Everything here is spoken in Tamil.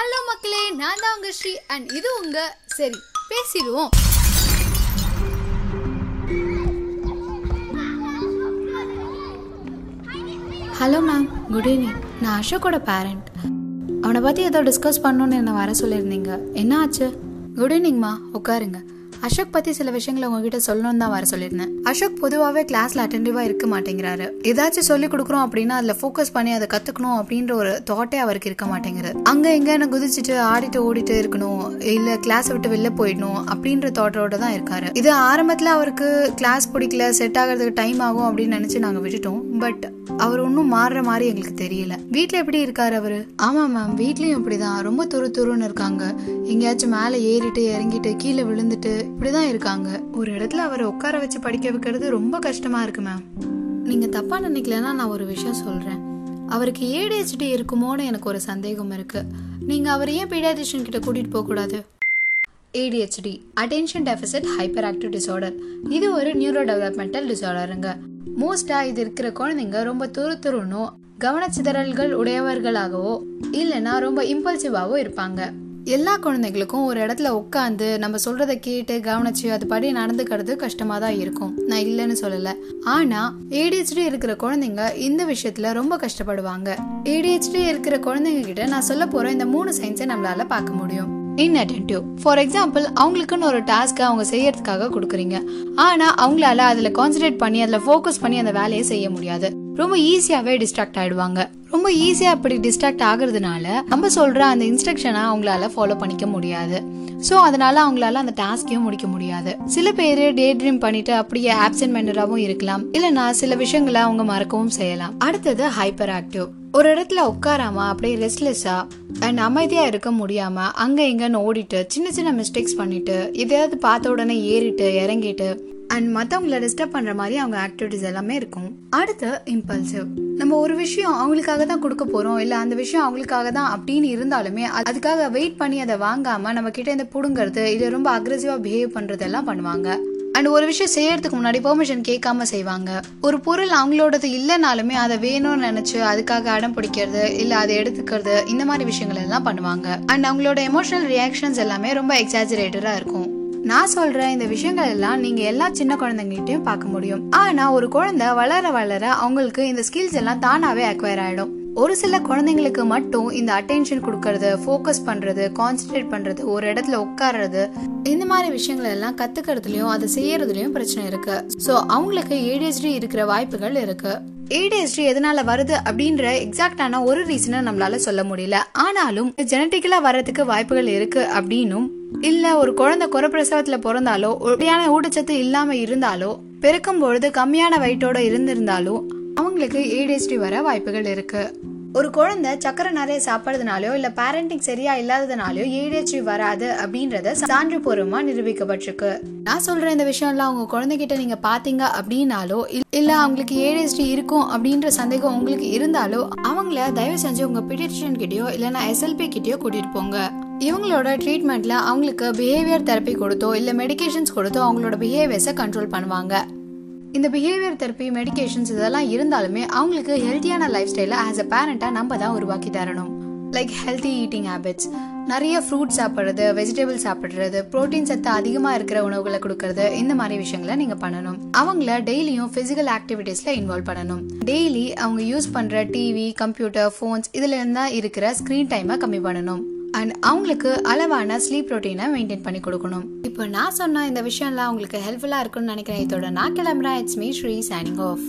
ஹலோ மக்களே நான் தான் உங்க ஸ்ரீ அண்ட் இது உங்க சரி. பேசிடுவோம். ஹலோ மேம் குட் ஈவினிங் நான் அசோக்கோட பேரண்ட் அவனை பற்றி ஏதோ டிஸ்கஸ் பண்ணணுன்னு என்னை வர சொல்லியிருந்தீங்க. என்ன ஆச்சு? குட் ஈவினிங்மா உட்காருங்க. அசோக் பற்றி சில விஷயங்களை உங்ககிட்ட சொல்லணும்னு தான் வர சொல்லியிருந்தேன். அசோக் பொதுவாகவே கிளாஸ்ல அட்டென்டிவா இருக்க மாட்டேங்கிறாரு. ஏதாச்சும் சொல்லி கொடுக்குறோம் அப்படின்னா அதில் ஃபோக்கஸ் பண்ணி அதை கற்றுக்கணும் அப்படின்ற ஒரு தாட்டே அவருக்கு இருக்க மாட்டேங்குது அங்கே என்ன குதிச்சுட்டு ஆடிட்டு ஓடிட்டு இருக்கணும் இல்லை கிளாஸ் விட்டு வெளில போயிடணும் அப்படின்ற தாட்டோட தான் இருக்காரு. இது ஆரம்பத்தில் அவருக்கு கிளாஸ் பிடிக்கல செட் ஆகிறதுக்கு டைம் ஆகும் அப்படின்னு நினச்சி நாங்கள் விட்டுட்டோம். பட் அவர் ஒன்றும் மாறுற மாதிரி எங்களுக்கு தெரியல. வீட்டில் எப்படி இருக்காரு அவரு? ஆமாம் மேம் வீட்லேயும் இப்படிதான் ரொம்ப துரு துருன்னு இருக்காங்க. எங்கேயாச்சும் மேலே ஏறிட்டு இறங்கிட்டு கீழே விழுந்துட்டு இப்படிதான் இருக்காங்க. ஒரு இடத்துல அவரை உட்கார வச்சு படிக்க வைக்கிறது ரொம்ப கஷ்டமா இருக்கு மேம் நீங்க தப்பா நினைக்கலன்னா நான் ஒரு விஷயம் சொல்றேன். அவருக்கு ஏடிஹெச்டி இருக்குமோன்னு எனக்கு ஒரு சந்தேகம் இருக்கு. நீங்க அவர் ஏன் பீடியாட்ரிஷியன் கிட்ட கூட்டிட்டு போக கூடாது? ADHD attention deficit hyperactive disorder. இது ஒரு நியூரோ டெவலப்மெண்டல் டிசார்டருங்க. மோஸ்டா இது இருக்கிற குழந்தைங்க ரொம்ப துரு துருனோ கவனச்சிதறல்கள் உடையவர்களாகவோ இல்லைன்னா ரொம்ப இம்பல்சிவாவோ இருப்பாங்க. எல்லா குழந்தைகளுக்கும் ஒரு இடத்துல உட்காந்து நம்ம சொல்றத கேட்டு கவனிச்சு அதுபடி நடந்துக்கிறது கஷ்டமா தான் இருக்கும். நான் இல்லைன்னு சொல்லல. ஆனா ஏடிஹெச்டி இருக்கிற குழந்தைங்க இந்த விஷயத்துல ரொம்ப கஷ்டப்படுவாங்க. ஏடிஹெச்டி இருக்கிற குழந்தைங்க கிட்ட நான் சொல்ல போற இந்த மூணு சயின்ஸை நம்மளால பார்க்க முடியும். இன்அட்டென்டிவ் ஃபார் எக்ஸாம்பிள் அவங்களுக்குன்னு ஒரு டாஸ்க்கை அவங்க செய்யறதுக்காக கொடுக்குறீங்க. ஆனால் அவங்களால அதில் கான்சென்ட்ரேட் பண்ணி அதில் ஃபோக்கஸ் பண்ணி அந்த வேலையை செய்ய முடியாது. ரொம்ப ஈஸியாகவே டிஸ்ட்ராக்ட் ஆகிடுவாங்க ரொம்ப ஈஸியாக அப்படி டிஸ்ட்ராக்ட் ஆகுறதுனால நம்ம சொல்கிற அந்த இன்ஸ்ட்ரக்ஷனை அவங்களால ஃபாலோ பண்ணிக்க முடியாது. ஸோ அதனால அவங்களால அந்த டாஸ்கையும் முடிக்க முடியாது. சில பேர் டே ட்ரீம் பண்ணிட்டு அப்படியே ஆப்சென்ட் மெண்டராகவும் இருக்கலாம். இல்லைனா சில விஷயங்களை அவங்க மறக்கவும் செய்யலாம். அடுத்தது ஹைப்பர் ஆக்டிவ் ஒரு இடத்துல உட்காராம அப்படியே ரெஸ்ட்லெஸ்ஸாக அண்ட் அமைதியாக இருக்க முடியாமல் அங்கே இங்கேன்னு ஓடிட்டு சின்ன சின்ன மிஸ்டேக்ஸ் பண்ணிட்டு எதையாவது பார்த்த உடனே ஏறிட்டு இறங்கிட்டு அண்ட் மற்றவங்கள டிஸ்டர்ப் பண்ணுற மாதிரி அவங்க ஆக்டிவிட்டிஸ் எல்லாமே இருக்கும். அடுத்து இம்பல்சிவ் நம்ம ஒரு விஷயம் அவங்களுக்காக தான் கொடுக்க போகிறோம் இல்லை அந்த விஷயம் அவங்களுக்காக தான் அப்படின்னு இருந்தாலுமே அதுக்காக வெயிட் பண்ணி அதை வாங்காமல் நம்ம கிட்ட இந்த பிடுங்கிறது இல்ல ரொம்ப அக்ரெசிவாக பிஹேவ் பண்ணுறதெல்லாம் பண்ணுவாங்க. அண்ட் ஒரு விஷயம் செய்யறதுக்கு முன்னாடி பெர்மிஷன் கேட்காம செய்வாங்க. ஒரு பொருள் அவங்களோடது இல்லைனாலுமே அதை வேணும்னு நினைச்சு அதுக்காக அடம் பிடிக்கிறது இல்ல அதை எடுத்துக்கிறது இந்த மாதிரி விஷயங்கள் எல்லாம் பண்ணுவாங்க. அண்ட் அவங்களோட எமோஷனல் ரியாக்ஷன்ஸ் எல்லாமே ரொம்ப எக்ஸாஜரேட்டடா இருக்கும். நான் சொல்ற இந்த விஷயங்கள் எல்லாம் நீங்க எல்லா சின்ன குழந்தைங்ககிட்டயும் பார்க்க முடியும். ஆனா ஒரு குழந்தை வளர வளர அவங்களுக்கு இந்த ஸ்கில்ஸ் எல்லாம் தானாவே அக்வயர் ஆயிடும். ஒரு சில குழந்தைங்களுக்கு மட்டும் இந்த அட்டென்ஷன் கொடுக்கறது ஃபோக்கஸ் பண்றது கான்சென்ட்ரேட் பண்றது ஒரு இடத்துல உட்கார்றது இந்த மாதிரி விஷயங்கள் எல்லாம் கத்துக்கிறதுலயும் அதை செய்யறதுலயும் பிரச்சனை இருக்கு. ஸோ அவங்களுக்கு ஏடிஎஸ்டி இருக்கிற வாய்ப்புகள் இருக்கு. ஏடிஎஸ்டி எதனால வருது அப்படின்ற எக்ஸாக்டான ஒரு ரீசனை நம்மளால சொல்ல முடியல. ஆனாலும் ஜெனட்டிக்கலா வர்றதுக்கு வாய்ப்புகள் இருக்கு அப்படின்னும் இல்ல ஒரு குழந்தை குறப்பிரசவத்துல பிறந்தாலோ உடையான ஊட்டச்சத்து இல்லாம இருந்தாலோ பிறக்கும் பொழுது கம்மியான வயிற்றோட இருந்திருந்தாலும் அவங்களுக்கு ஏடிஎஸ்டி வர வாய்ப்புகள் இருக்கு. ஒரு குழந்தை சக்கரை நிறைய சாப்பிட்றதுனாலயோ இல்ல பேரண்டிங் சரியா இல்லாததுனாலயோ ஏடிஹெச்டி வராது அப்படின்றத சான்று பூர்வமா நிரூபிக்கப்பட்டிருக்கு. நான் சொல்ற இந்த விஷயம்லாம் உங்க குழந்தைகிட்ட நீங்க பாத்தீங்க அப்படின்னாலோ இல்ல- அவங்களுக்கு ஏடிஹெச்டி இருக்கும் அப்படின்ற சந்தேகம் உங்களுக்கு இருந்தாலோ அவங்கள தயவு செஞ்சு உங்க பிடிஷன் கிட்டயோ இல்லைன்னா எஸ்எல்பி கிட்டயோ கூட்டிட்டு போங்க. இவங்களோட ட்ரீட்மெண்ட்ல அவங்களுக்கு பிஹேவியர் தெரப்பி கொடுத்தோ இல்ல மெடிகேஷன்ஸ் கொடுத்தோ அவங்களோட பிஹேவியர்ஸை கண்ட்ரோல் பண்ணுவாங்க. இந்த பிஹேவியர் தெரப்பி மெடிகேஷன்ஸ் இதெல்லாம் இருந்தாலுமே அவங்களுக்கு ஹெல்த்தியான லைஃப் ஸ்டைலை ஆஸ் அ பேரண்டாக நம்ம தான் உருவாக்கி தரணும். லைக் ஹெல்த்தி ஈட்டிங் ஹேபிட்ஸ் நிறைய ஃப்ரூட்ஸ் சாப்பிட்றது வெஜிடபிள் சாப்பிட்றது ப்ரோட்டீன் சத்து அதிகமாக இருக்கிற உணவுகளை கொடுக்கறது இந்த மாதிரி விஷயங்களை நீங்கள் பண்ணணும். அவங்கள டெய்லியும் ஃபிசிக்கல் ஆக்டிவிட்டீஸில் இன்வால்வ் பண்ணணும். டெய்லி அவங்க யூஸ் பண்ணுற டிவி கம்ப்யூட்டர் ஃபோன்ஸ் இதுல தான் இருக்கிற ஸ்க்ரீன் டைமை கம்மி பண்ணணும். அண்ட் அவங்களுக்கு அளவான ஸ்லீப் ரொட்டீனை மெயின்டைன் பண்ணி கொடுக்கணும். இப்போ நான் சொன்ன இந்த விஷயம்லாம் உங்களுக்கு ஹெல்ப்ஃபுல்லாக இருக்கும்னு நினைக்கிறேன். இதோட நான் கிளம்புறேன். It's me Sri signing off